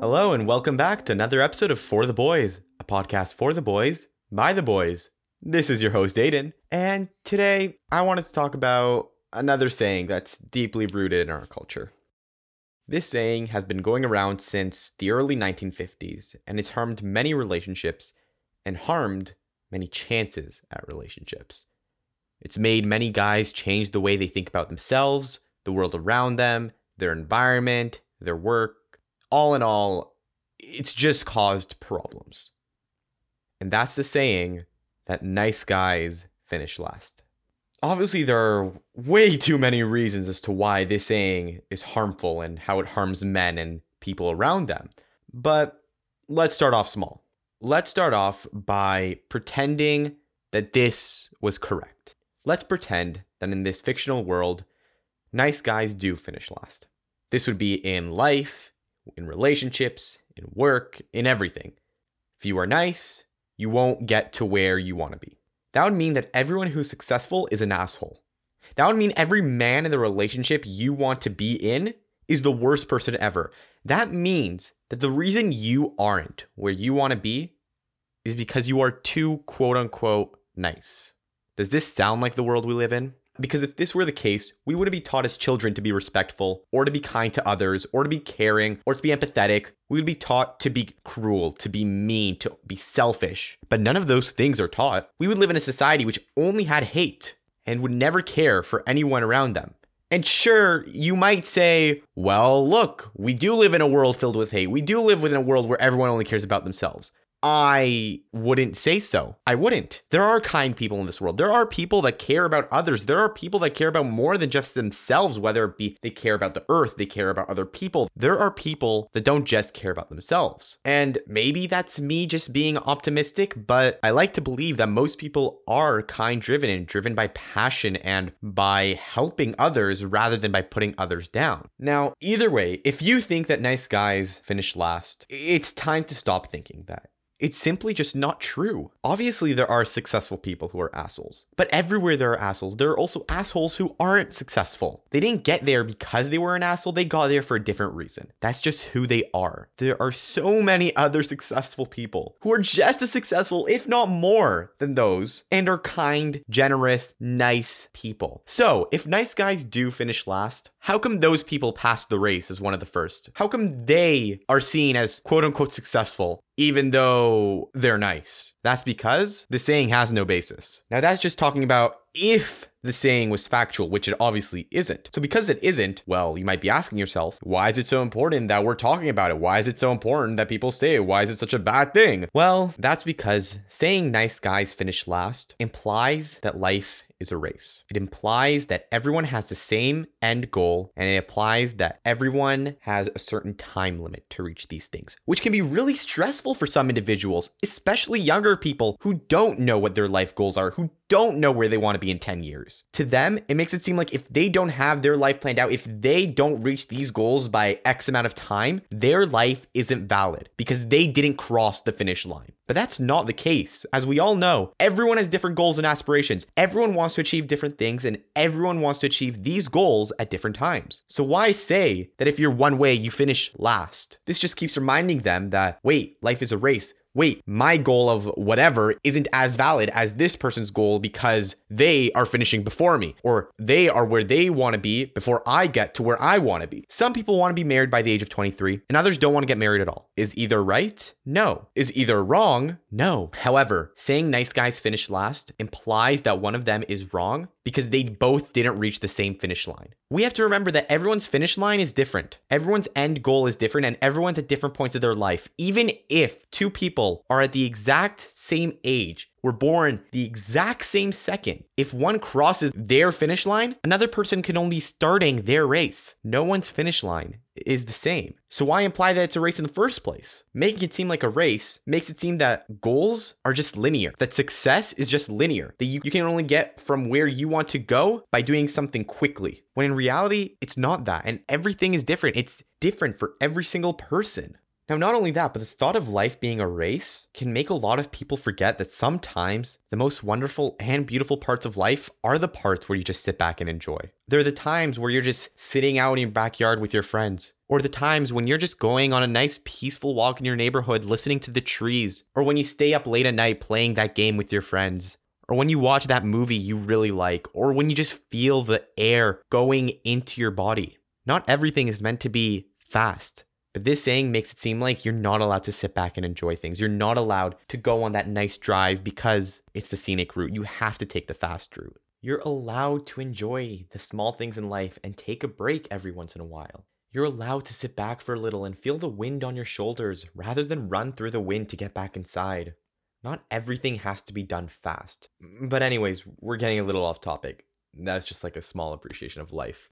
Hello, and welcome back to another episode of For the Boys, a podcast for the boys, by the boys. This is your host, Aiden, and today I wanted to talk about another saying that's deeply rooted in our culture. This saying has been going around since the early 1950s, and it's harmed many relationships and harmed many chances at relationships. It's made many guys change the way they think about themselves, the world around them, their environment, their work. All in all, it's just caused problems. And that's the saying that nice guys finish last. Obviously, there are way too many reasons as to why this saying is harmful and how it harms men and people around them. But let's start off small. Let's start off by pretending that this was correct. Let's pretend that in this fictional world, nice guys do finish last. This would be in life, in relationships, in work, in everything. If you are nice, you won't get to where you want to be. That would mean that everyone who's successful is an asshole. That would mean every man in the relationship you want to be in is the worst person ever. That means that the reason you aren't where you want to be is because you are too quote unquote nice. Does this sound like the world we live in? Because if this were the case, we wouldn't be taught as children to be respectful, or to be kind to others, or to be caring, or to be empathetic. We would be taught to be cruel, to be mean, to be selfish. But none of those things are taught. We would live in a society which only had hate and would never care for anyone around them. And sure, you might say, well, look, we do live in a world filled with hate. We do live within a world where everyone only cares about themselves. I wouldn't say so. I wouldn't. There are kind people in this world. There are people that care about others. There are people that care about more than just themselves, whether it be they care about the earth, they care about other people. There are people that don't just care about themselves. And maybe that's me just being optimistic, but I like to believe that most people are kind driven and driven by passion and by helping others rather than by putting others down. Now, either way, if you think that nice guys finish last, it's time to stop thinking that. It's simply just not true. Obviously, there are successful people who are assholes, but everywhere there are assholes, there are also assholes who aren't successful. They didn't get there because they were an asshole, they got there for a different reason. That's just who they are. There are so many other successful people who are just as successful, if not more, than those, and are kind, generous, nice people. So, if nice guys do finish last, how come those people passed the race as one of the first? How come they are seen as quote unquote successful even though they're nice. That's because the saying has no basis. Now, that's just talking about if the saying was factual, which it obviously isn't. So, because it isn't, well, you might be asking yourself, why is it so important that we're talking about it? Why is it so important that people say it? Why is it such a bad thing? Well, that's because saying nice guys finish last implies that life is a race. It implies that everyone has the same end goal and it implies that everyone has a certain time limit to reach these things, which can be really stressful for some individuals, especially younger people who don't know what their life goals are, who don't know where they want to be in 10 years. To them, it makes it seem like if they don't have their life planned out, if they don't reach these goals by X amount of time, their life isn't valid because they didn't cross the finish line. But that's not the case. As we all know, everyone has different goals and aspirations. Everyone wants to achieve different things, and everyone wants to achieve these goals at different times. So, why say that if you're one way, you finish last? This just keeps reminding them that, wait, life is a race wait, my goal of whatever isn't as valid as this person's goal because they are finishing before me, or they are where they want to be before I get to where I want to be. Some people want to be married by the age of 23, and others don't want to get married at all. Is either right? No. Is either wrong? No. However, saying nice guys finish last implies that one of them is wrong because they both didn't reach the same finish line. We have to remember that everyone's finish line is different. Everyone's end goal is different, and everyone's at different points of their life. Even if two people are at the exact same age, were born the exact same second. If one crosses their finish line, another person can only be starting their race. No one's finish line is the same. So why imply that it's a race in the first place? Making it seem like a race makes it seem that goals are just linear, that success is just linear, that you, you can only get from where you want to go by doing something quickly. When in reality, it's not that. And everything is different. It's different for every single person. Now, not only that, but the thought of life being a race can make a lot of people forget that sometimes the most wonderful and beautiful parts of life are the parts where you just sit back and enjoy. They're the times where you're just sitting out in your backyard with your friends, or the times when you're just going on a nice peaceful walk in your neighborhood listening to the trees, or when you stay up late at night playing that game with your friends, or when you watch that movie you really like, or when you just feel the air going into your body. Not everything is meant to be fast. But this saying makes it seem like you're not allowed to sit back and enjoy things. You're not allowed to go on that nice drive because it's the scenic route. You have to take the fast route. You're allowed to enjoy the small things in life and take a break every once in a while. You're allowed to sit back for a little and feel the wind on your shoulders rather than run through the wind to get back inside. Not everything has to be done fast. But, anyways, we're getting a little off topic. That's just like a small appreciation of life.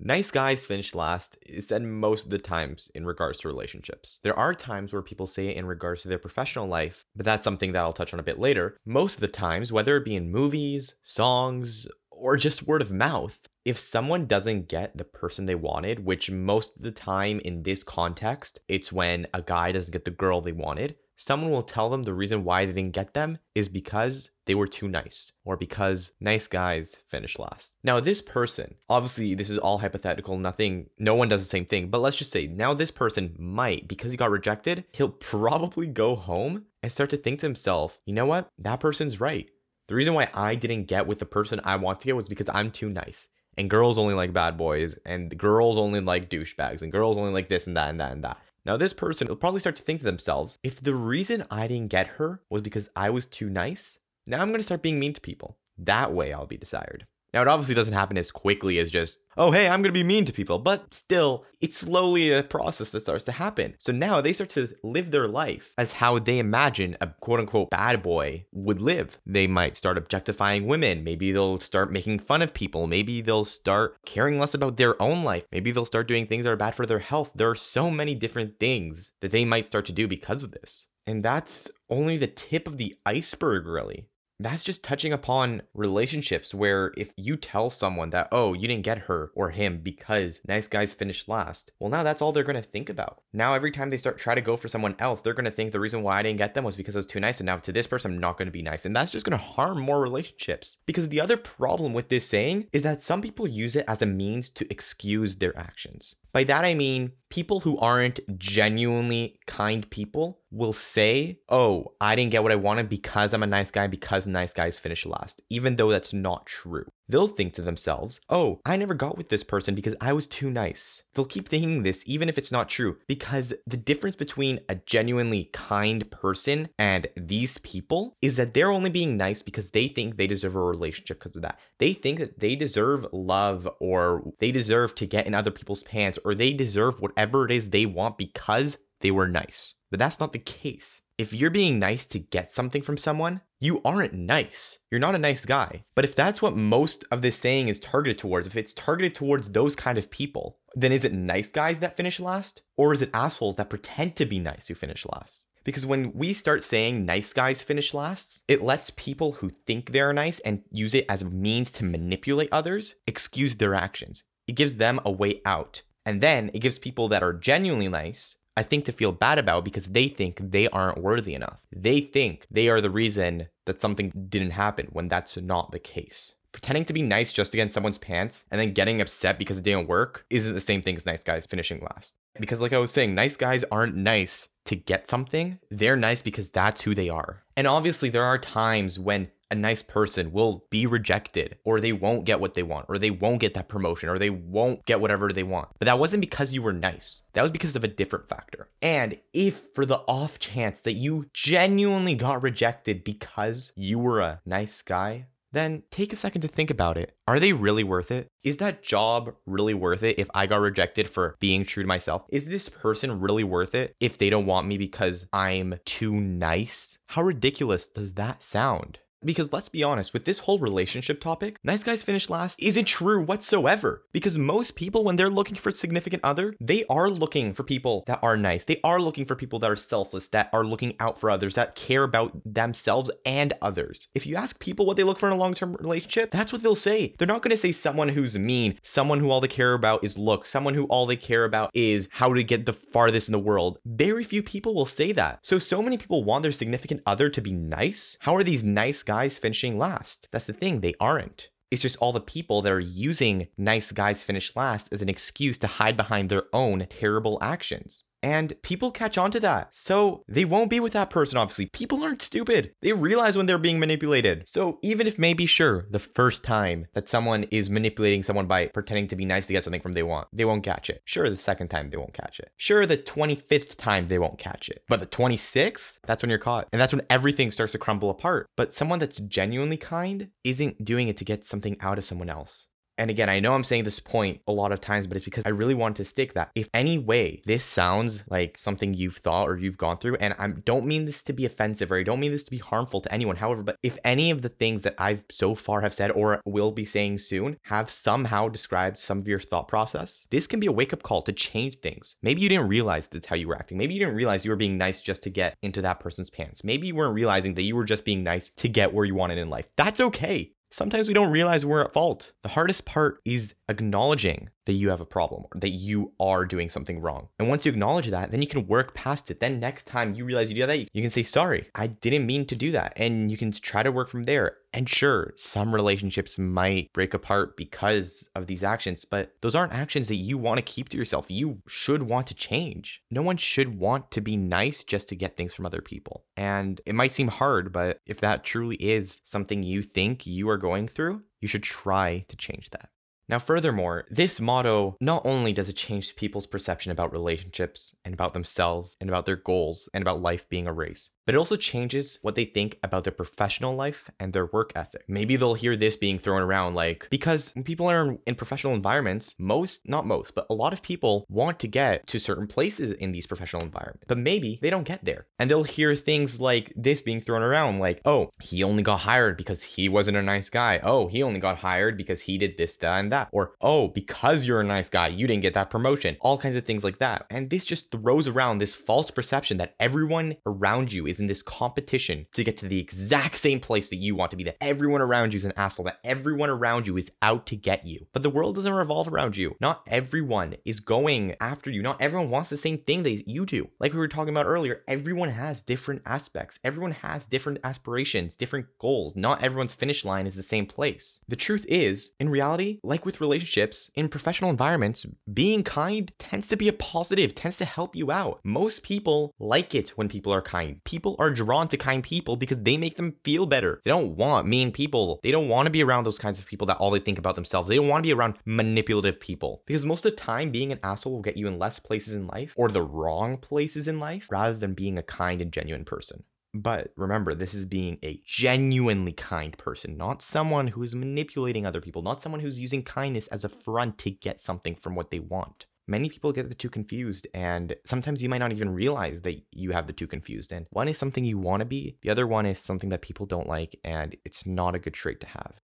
Nice guys finish last is said most of the times in regards to relationships. There are times where people say it in regards to their professional life, but that's something that I'll touch on a bit later. Most of the times, whether it be in movies, songs, or just word of mouth, if someone doesn't get the person they wanted, which most of the time in this context, it's when a guy doesn't get the girl they wanted, someone will tell them the reason why they didn't get them is because they were too nice or because nice guys finish last. Now, this person, obviously, this is all hypothetical, nothing, no one does the same thing, but let's just say now this person might, because he got rejected, he'll probably go home and start to think to himself, you know what? That person's right. The reason why I didn't get with the person I want to get was because I'm too nice. And girls only like bad boys, and girls only like douchebags, and girls only like this and that and that and that. Now, this person will probably start to think to themselves if the reason I didn't get her was because I was too nice, now I'm going to start being mean to people. That way I'll be desired. Now, it obviously doesn't happen as quickly as just, oh, hey, I'm going to be mean to people, but still, it's slowly a process that starts to happen. So now they start to live their life as how they imagine a quote unquote bad boy would live. They might start objectifying women. Maybe they'll start making fun of people. Maybe they'll start caring less about their own life. Maybe they'll start doing things that are bad for their health. There are so many different things that they might start to do because of this. And that's only the tip of the iceberg, really that's just touching upon relationships where if you tell someone that, oh, you didn't get her or him because nice guys finished last, well, now that's all they're going to think about. Now, every time they start try to go for someone else, they're going to think the reason why I didn't get them was because I was too nice. And now to this person, I'm not going to be nice. And that's just going to harm more relationships. Because the other problem with this saying is that some people use it as a means to excuse their actions. By that I mean people who aren't genuinely kind people will say, Oh, I didn't get what I wanted because I'm a nice guy, because nice guys finish last, even though that's not true. They'll think to themselves, oh, I never got with this person because I was too nice. They'll keep thinking this even if it's not true, because the difference between a genuinely kind person and these people is that they're only being nice because they think they deserve a relationship because of that. They think that they deserve love or they deserve to get in other people's pants or they deserve whatever it is they want because they were nice. But that's not the case. If you're being nice to get something from someone, you aren't nice. You're not a nice guy. But if that's what most of this saying is targeted towards, if it's targeted towards those kind of people, then is it nice guys that finish last? Or is it assholes that pretend to be nice who finish last? Because when we start saying nice guys finish last, it lets people who think they're nice and use it as a means to manipulate others excuse their actions. It gives them a way out. And then it gives people that are genuinely nice I think to feel bad about because they think they aren't worthy enough. They think they are the reason that something didn't happen when that's not the case. Pretending to be nice just against someone's pants and then getting upset because it didn't work isn't the same thing as nice guys finishing last. Because, like I was saying, nice guys aren't nice to get something, they're nice because that's who they are. And obviously, there are times when a nice person will be rejected or they won't get what they want or they won't get that promotion or they won't get whatever they want. But that wasn't because you were nice. That was because of a different factor. And if for the off chance that you genuinely got rejected because you were a nice guy, then take a second to think about it. Are they really worth it? Is that job really worth it if I got rejected for being true to myself? Is this person really worth it if they don't want me because I'm too nice? How ridiculous does that sound? Because let's be honest, with this whole relationship topic, nice guys finish last isn't true whatsoever. Because most people, when they're looking for significant other, they are looking for people that are nice. They are looking for people that are selfless, that are looking out for others, that care about themselves and others. If you ask people what they look for in a long term relationship, that's what they'll say. They're not going to say someone who's mean, someone who all they care about is look, someone who all they care about is how to get the farthest in the world. Very few people will say that. So, so many people want their significant other to be nice. How are these nice guys finishing last? That's the thing, they aren't. It's just all the people that are using nice guys finish last as an excuse to hide behind their own terrible actions. And people catch on to that. So they won't be with that person, obviously. People aren't stupid. They realize when they're being manipulated. So even if maybe, sure, the first time that someone is manipulating someone by pretending to be nice to get something from they want, they won't catch it. Sure, the second time they won't catch it. Sure, the 25th time they won't catch it. But the 26th, that's when you're caught. And that's when everything starts to crumble apart. But someone that's genuinely kind isn't doing it to get something out of someone else. And again, I know I'm saying this point a lot of times, but it's because I really want to stick that. If any way this sounds like something you've thought or you've gone through, and I don't mean this to be offensive or I don't mean this to be harmful to anyone, however, but if any of the things that I've so far have said or will be saying soon have somehow described some of your thought process, this can be a wake up call to change things. Maybe you didn't realize that's how you were acting. Maybe you didn't realize you were being nice just to get into that person's pants. Maybe you weren't realizing that you were just being nice to get where you wanted in life. That's okay. Sometimes we don't realize we're at fault. The hardest part is acknowledging that you have a problem or that you are doing something wrong. And once you acknowledge that, then you can work past it. Then next time you realize you do that, you can say, sorry, I didn't mean to do that. And you can try to work from there. And sure, some relationships might break apart because of these actions, but those aren't actions that you want to keep to yourself. You should want to change. No one should want to be nice just to get things from other people. And it might seem hard, but if that truly is something you think you are going through, you should try to change that. Now, furthermore, this motto not only does it change people's perception about relationships and about themselves and about their goals and about life being a race, but it also changes what they think about their professional life and their work ethic. Maybe they'll hear this being thrown around like, because when people are in professional environments, most, not most, but a lot of people want to get to certain places in these professional environments, but maybe they don't get there. And they'll hear things like this being thrown around like, oh, he only got hired because he wasn't a nice guy. Oh, he only got hired because he did this, that, and that. Or, oh, because you're a nice guy, you didn't get that promotion. All kinds of things like that. And this just throws around this false perception that everyone around you is in this competition to get to the exact same place that you want to be, that everyone around you is an asshole, that everyone around you is out to get you. But the world doesn't revolve around you. Not everyone is going after you. Not everyone wants the same thing that you do. Like we were talking about earlier, everyone has different aspects, everyone has different aspirations, different goals. Not everyone's finish line is the same place. The truth is, in reality, like with relationships, in professional environments, being kind tends to be a positive, tends to help you out. Most people like it when people are kind. People are drawn to kind people because they make them feel better. They don't want mean people. They don't want to be around those kinds of people that all they think about themselves. They don't want to be around manipulative people because most of the time, being an asshole will get you in less places in life or the wrong places in life rather than being a kind and genuine person. But remember, this is being a genuinely kind person, not someone who is manipulating other people, not someone who's using kindness as a front to get something from what they want. Many people get the two confused and sometimes you might not even realize that you have the two confused and one is something you want to be the other one is something that people don't like and it's not a good trait to have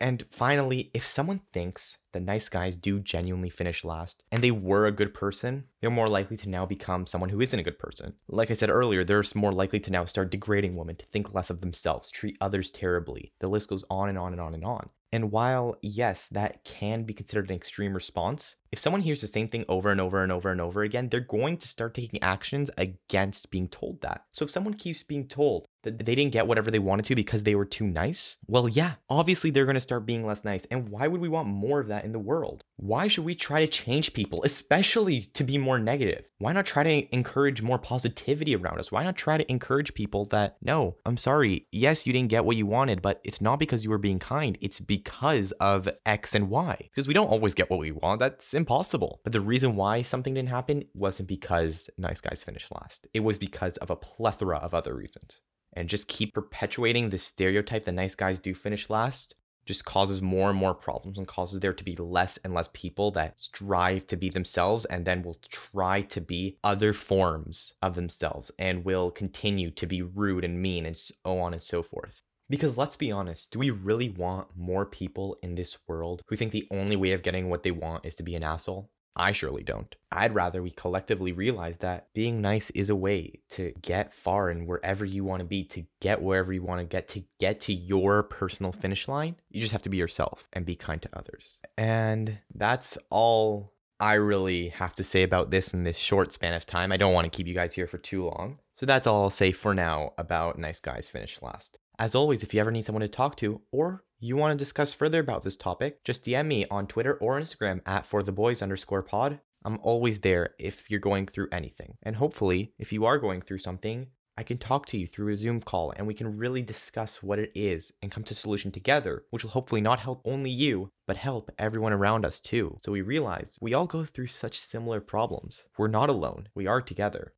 and finally if someone thinks that nice guys do genuinely finish last and they were a good person they're more likely to now become someone who isn't a good person. Like i said earlier they're more likely to now start degrading women to think less of themselves treat others terribly. The list goes on and on and on and on. And while, yes, that can be considered an extreme response, if someone hears the same thing over and over and over and over again, they're going to start taking actions against being told that. So if someone keeps being told that they didn't get whatever they wanted to because they were too nice, well, yeah, obviously they're to start being less nice. And why would we want more of that in the world? Why should we try to change people, especially to be more negative? Why not try to encourage more positivity around us? Why not try to encourage people that, no, I'm sorry, yes, you didn't get what you wanted, but it's not because you were being kind, it's because of X and Y. Because we don't always get what we want, that's impossible. But the reason why something didn't happen wasn't because nice guys finished last, it was because of a plethora of other reasons and just keep perpetuating the stereotype that nice guys do finish last just causes more and more problems and causes there to be less and less people that strive to be themselves and then will try to be other forms of themselves and will continue to be rude and mean and so on and so forth. Because let's be honest, do we really want more people in this world who think the only way of getting what they want is to be an asshole? I surely don't. I'd rather we collectively realize that being nice is a way to get far and wherever you want to be, to get wherever you want to get, to get to your personal finish line. You just have to be yourself and be kind to others. And that's all I really have to say about this in this short span of time. I don't want to keep you guys here for too long. So that's all I'll say for now about Nice Guys Finish Last. As always, if you ever need someone to talk to or you want to discuss further about this topic, just DM me on Twitter or Instagram at for the boys underscore pod. I'm always there if you're going through anything. And hopefully, if you are going through something, I can talk to you through a Zoom call and we can really discuss what it is and come to a solution together, which will hopefully not help only you, but help everyone around us too. So we realize we all go through such similar problems. We're not alone, we are together.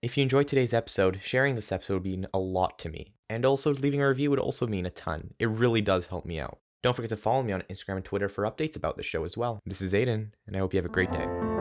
If you enjoyed today's episode, sharing this episode would mean a lot to me. And also, leaving a review would also mean a ton. It really does help me out. Don't forget to follow me on Instagram and Twitter for updates about the show as well. This is Aiden, and I hope you have a great day.